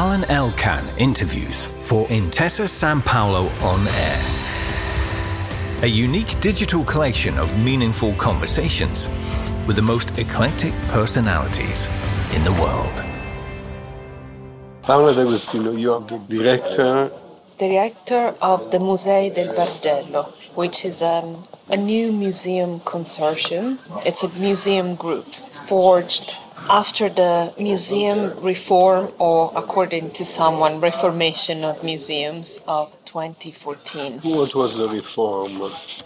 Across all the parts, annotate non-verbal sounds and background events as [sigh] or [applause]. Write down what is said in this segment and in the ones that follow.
Alain Elkann interviews for Intesa San Paolo On Air. A unique digital collection of meaningful conversations with the most eclectic personalities in the world. Paola D'Agostino, you are the director. Director of the Musei del Bargello, which is um, a new museum consortium. It's a museum group forged after the museum reform, or according to someone, reformation of museums of 2014. What was the reform?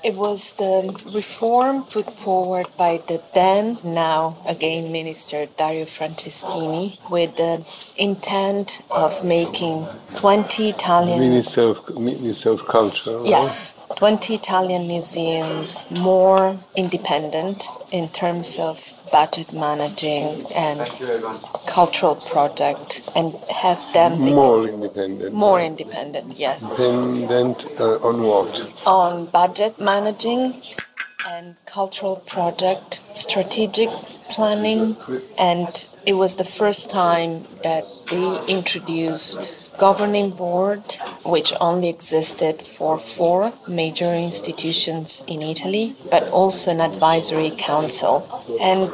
It was the reform put forward by the then, now again, Minister Dario Franceschini with the intent of making 20 Italian. Minister of, Minister of Culture. right? Yes, 20 Italian museums more independent in terms of budget managing and cultural project and have them More independent. more independent, yes. Independent uh, on what? on budget managing and cultural project strategic planning and it was the first time that they introduced governing board which only existed for four major institutions in Italy but also an advisory council. And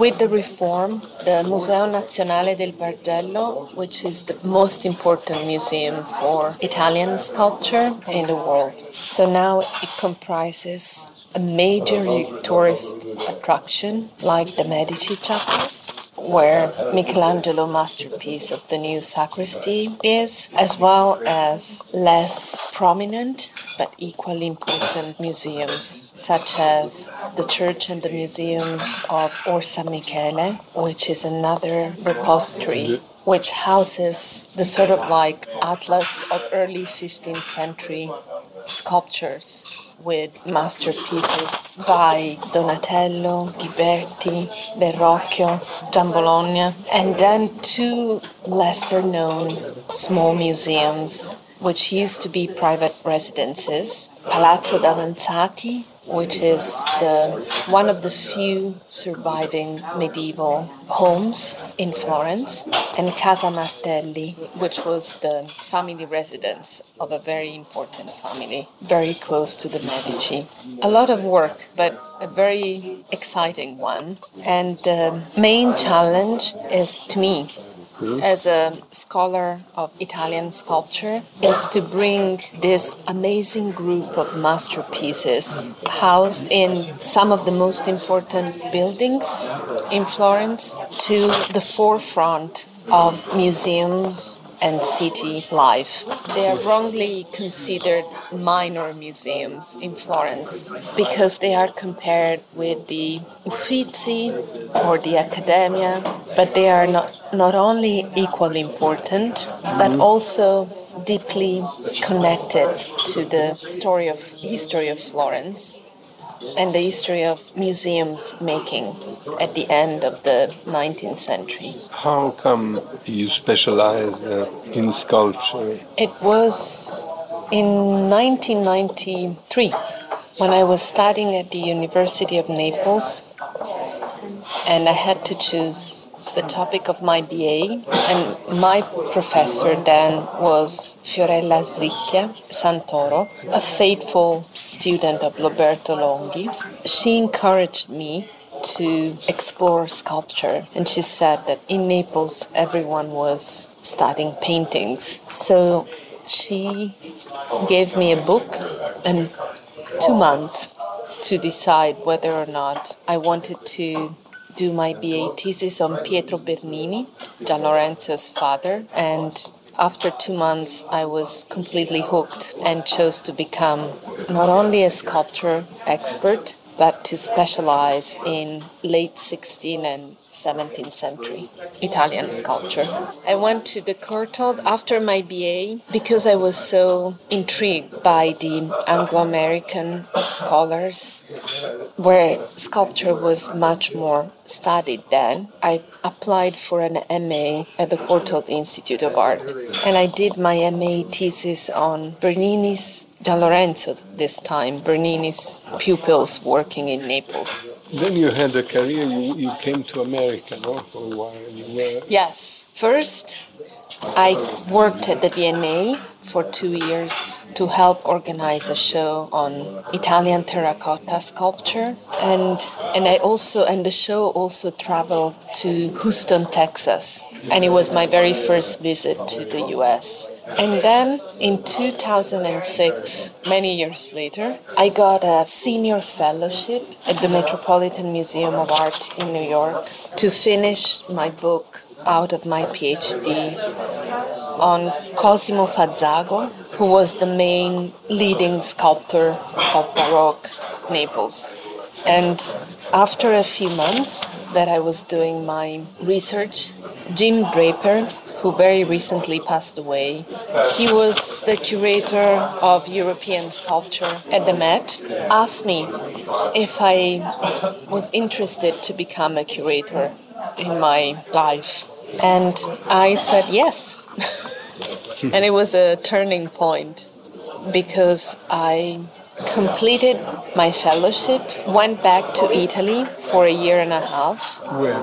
with the reform the Museo Nazionale del Bargello which is the most important museum for Italian sculpture in the world. So now it comprises a major tourist attraction like the Medici Chapel, where Michelangelo masterpiece of the new sacristy is, as well as less prominent but equally important museums, such as the church and the museum of Orsanmichele, which is another repository which houses the sort of like atlas of early 15th century sculptures with masterpieces by Donatello, Ghiberti, Verrocchio, Giambologna, and then two lesser known small museums which used to be private residences. Palazzo Davanzati, which is the, one of the few surviving medieval homes in Florence, and Casa Martelli, which was the family residence of a very important family, very close to the Medici. A lot of work, but a very exciting one. And the main challenge is to me Mm-hmm. as a scholar of Italian sculpture is to bring this amazing group of masterpieces housed in some of the most important buildings in Florence to the forefront of museums and city life. They are wrongly considered minor museums in Florence because they are compared with the Uffizi or the Accademia, but they are not, not only equally important, but also deeply connected to the story of history of Florence and the history of museums making at the end of the 19th century. How come you specialize uh, in sculpture? It was in 1993 when I was studying at the University of Naples and I had to choose the topic of my BA and my professor then was Fiorella Sricchia Santoro, a faithful student of Roberto Longhi. She encouraged me to explore sculpture and she said that in Naples everyone was studying paintings. So she gave me a book and two months to decide whether or not I wanted to do my BA thesis on Pietro Bernini, Gian Lorenzo's father, and after two months I was completely hooked and chose to become not only a sculpture expert but to specialize in late 16th and 17th century Italian sculpture. I went to the Courtauld after my BA because I was so intrigued by the Anglo American scholars where sculpture was much more studied then. I applied for an MA at the Courtauld Institute of Art and I did my MA thesis on Bernini's Gian Lorenzo this time, Bernini's pupils working in Naples. Then you had a career, you, you came to America no, for a while. You were Yes. First, I worked at the V&A for two years to help organize a show on Italian terracotta sculpture, and and I also and the show also traveled to Houston, Texas, and it was my very first visit to the U.S. And then in 2006, many years later, I got a senior fellowship at the Metropolitan Museum of Art in New York to finish my book out of my PhD on Cosimo Fanzago, who was the main leading sculptor of Baroque Naples. And after a few months that I was doing my research, Jim Draper, who very recently passed away. He was the curator of European sculpture at the Met. Asked me if I was interested to become a curator in my life. And I said yes. [laughs] [laughs] and it was a turning point because I completed my fellowship, went back to Italy for a year and a half. Where?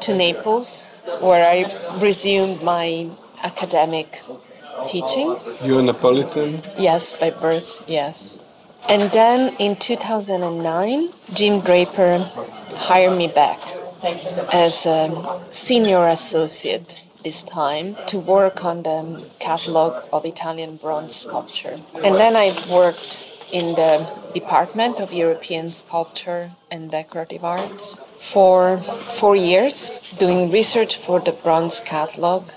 To Naples where I resumed my academic teaching. You're a Napolitan? Yes, by birth, yes. And then in 2009, Jim Draper hired me back as a senior associate this time to work on the catalog of Italian bronze sculpture. And then I worked in the Department of European Sculpture and Decorative Arts for four years, doing research for the bronze catalog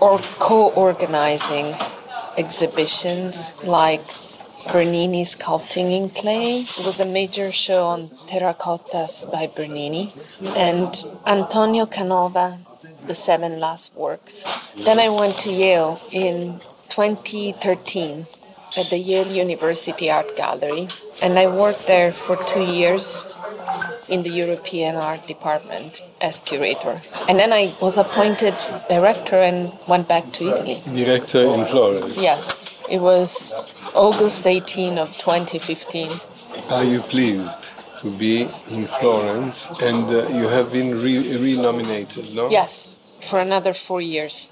or co organizing exhibitions like Bernini sculpting in clay. It was a major show on terracottas by Bernini. And Antonio Canova, The Seven Last Works. Then I went to Yale in 2013 at the Yale University Art Gallery, and I worked there for two years in the European Art Department as curator. And then I was appointed director and went back to Italy. Director in Florence? Yes, it was August 18 of 2015. Are you pleased to be in Florence and uh, you have been re- renominated, no? Yes, for another four years.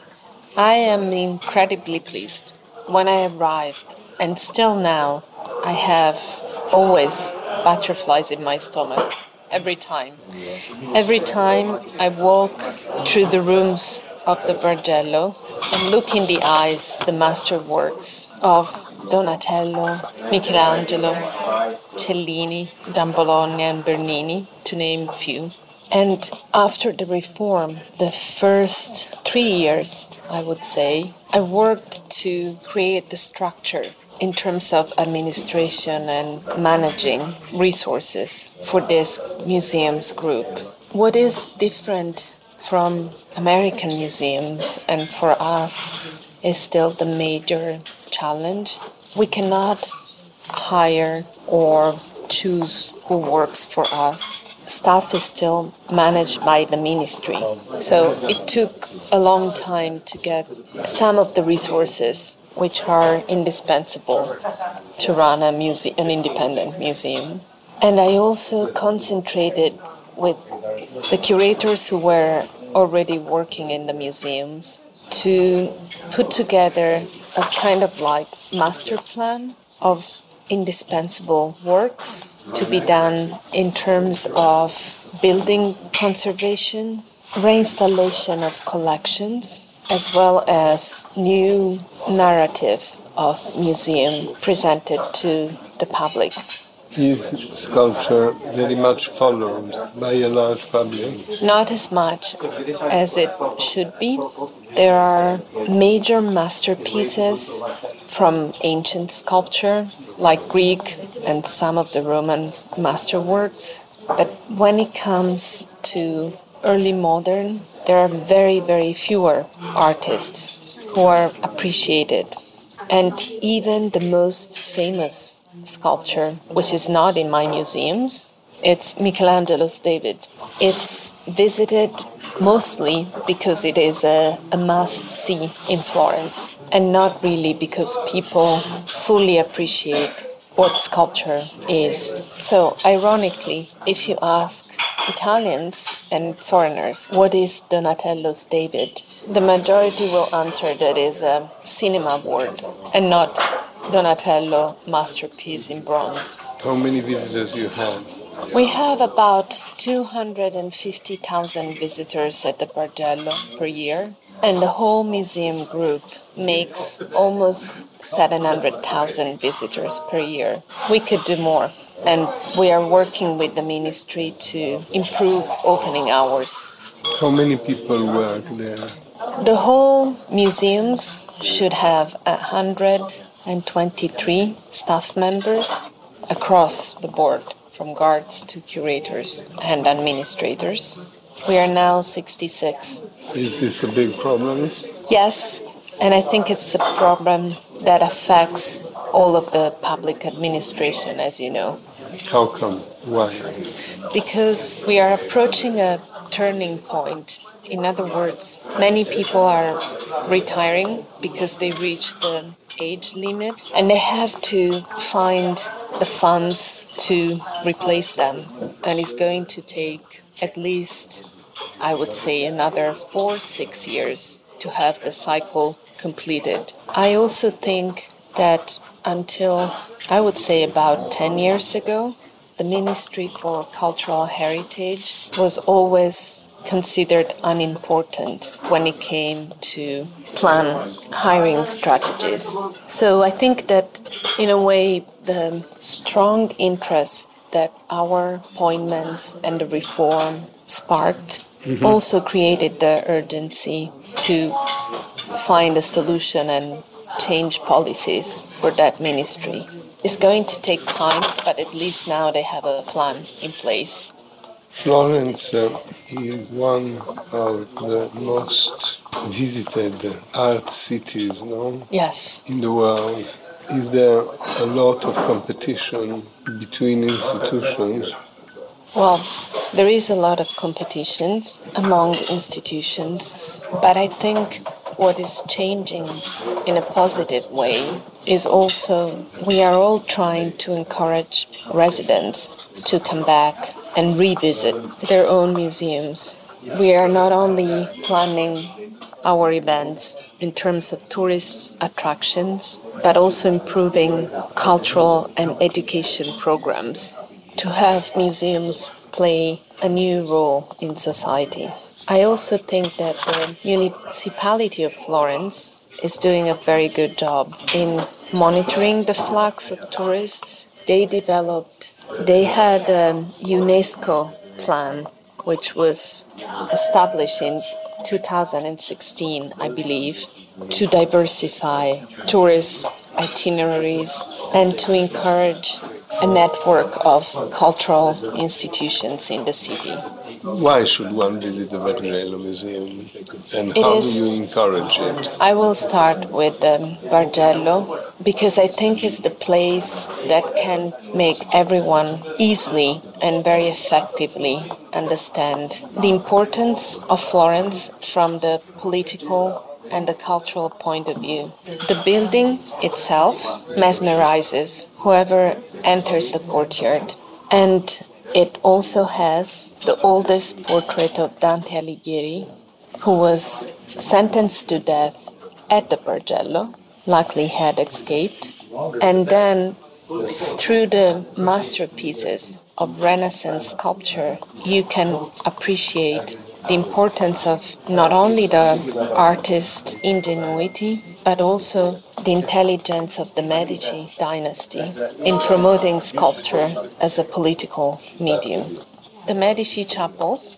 I am incredibly pleased. When I arrived, and still now, I have always butterflies in my stomach every time. Every time I walk through the rooms of the Bargello and look in the eyes the masterworks of Donatello, Michelangelo, Cellini, Bologna, and Bernini, to name a few. And after the reform, the first three years, I would say, I worked to create the structure in terms of administration and managing resources for this museums group. What is different from American museums and for us is still the major challenge. We cannot hire or choose who works for us. Staff is still managed by the ministry. So it took a long time to get some of the resources which are indispensable to run a muse- an independent museum. And I also concentrated with the curators who were already working in the museums to put together a kind of like master plan of indispensable works to be done in terms of building conservation, reinstallation of collections, as well as new narrative of museum presented to the public. Is sculpture very much followed by a large public? Not as much as it should be. There are major masterpieces from ancient sculpture, like Greek and some of the Roman masterworks. But when it comes to early modern, there are very, very fewer artists who are appreciated. And even the most famous sculpture, which is not in my museums, it's Michelangelo's David. It's visited mostly because it is a, a must see in Florence and not really because people fully appreciate what sculpture is. So, ironically, if you ask Italians and foreigners what is Donatello's David, the majority will answer that is a cinema award and not Donatello masterpiece in bronze. How many visitors you have? We have about 250,000 visitors at the Bargello per year, and the whole museum group makes almost 700,000 visitors per year. We could do more, and we are working with the ministry to improve opening hours. How many people work there? The whole museums should have 123 staff members across the board, from guards to curators and administrators. We are now 66. Is this a big problem? Yes, and I think it's a problem that affects all of the public administration, as you know. How come? Why? Because we are approaching a turning point. In other words, many people are retiring because they reach the age limit and they have to find the funds to replace them. And it's going to take at least, I would say, another four, six years to have the cycle completed. I also think that until I would say about 10 years ago, the Ministry for Cultural Heritage was always considered unimportant when it came to plan hiring strategies. So I think that in a way the strong interest that our appointments and the reform sparked mm-hmm. also created the urgency to find a solution and change policies for that ministry. It's going to take time, but at least now they have a plan in place. Florence uh, is one of the most visited art cities, no? Yes. In the world. Is there a lot of competition between institutions? Well, there is a lot of competitions among institutions, but I think what is changing in a positive way is also we are all trying to encourage residents to come back and revisit their own museums. We are not only planning our events in terms of tourist attractions, but also improving cultural and education programs to have museums play a new role in society. I also think that the municipality of Florence is doing a very good job in monitoring the flux of tourists. They developed, they had a UNESCO plan which was established in 2016, I believe, to diversify tourist itineraries and to encourage a network of cultural institutions in the city. Why should one visit the Bargello Museum and how is, do you encourage it? I will start with um, Bargello because I think it's the place that can make everyone easily and very effectively understand the importance of Florence from the political and the cultural point of view. The building itself mesmerizes whoever enters the courtyard, and it also has the oldest portrait of Dante Alighieri, who was sentenced to death at the Bargello, luckily had escaped, and then through the masterpieces of Renaissance sculpture, you can appreciate the importance of not only the artist's ingenuity, but also the intelligence of the Medici dynasty in promoting sculpture as a political medium. The Medici chapels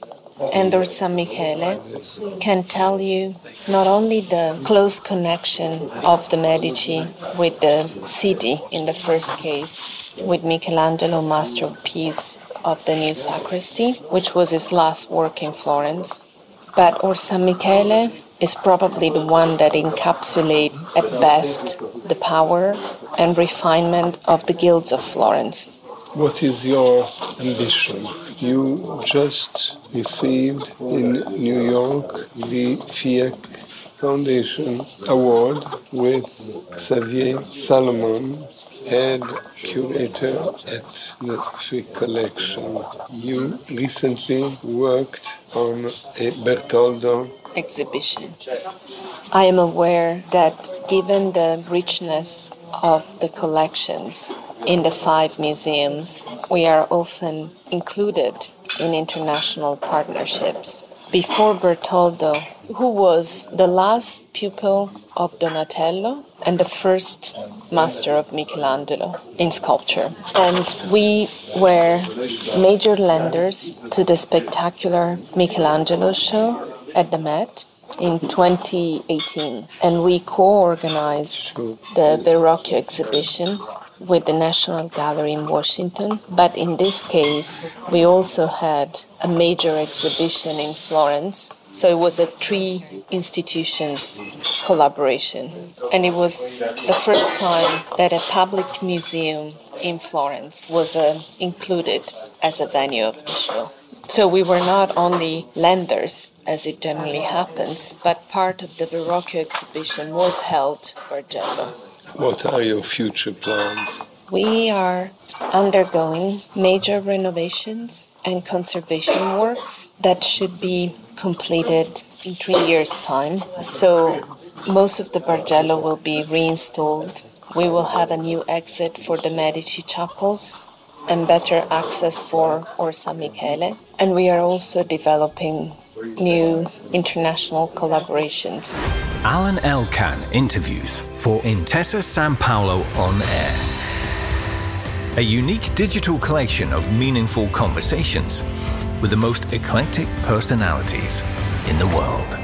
and Orsanmichele can tell you not only the close connection of the Medici with the city in the first case, with Michelangelo masterpiece of the new sacristy, which was his last work in Florence. But Orsanmichele is probably the one that encapsulates at best the power and refinement of the guilds of Florence. What is your ambition? You just received in New York the FIAC Foundation Award with Xavier Salomon head curator at the Frick Collection. You recently worked on a Bertoldo exhibition. I am aware that given the richness of the collections in the five museums, we are often included in international partnerships. Before Bertoldo, who was the last pupil of Donatello and the first master of Michelangelo in sculpture. And we were major lenders to the spectacular Michelangelo show at the Met in 2018. And we co organized the Verrocchio exhibition with the National Gallery in Washington. But in this case, we also had a major exhibition in Florence. So it was a three institutions collaboration. And it was the first time that a public museum in Florence was uh, included as a venue of the show. So we were not only lenders, as it generally happens, but part of the Verrocchio exhibition was held for Bargello. What are your future plans? We are undergoing major renovations and conservation works that should be completed in three years' time. So most of the Bargello will be reinstalled. We will have a new exit for the Medici chapels and better access for Orsanmichele. And we are also developing new international collaborations. Alain Elkann interviews for Intesa San Paolo on air. A unique digital collection of meaningful conversations with the most eclectic personalities in the world.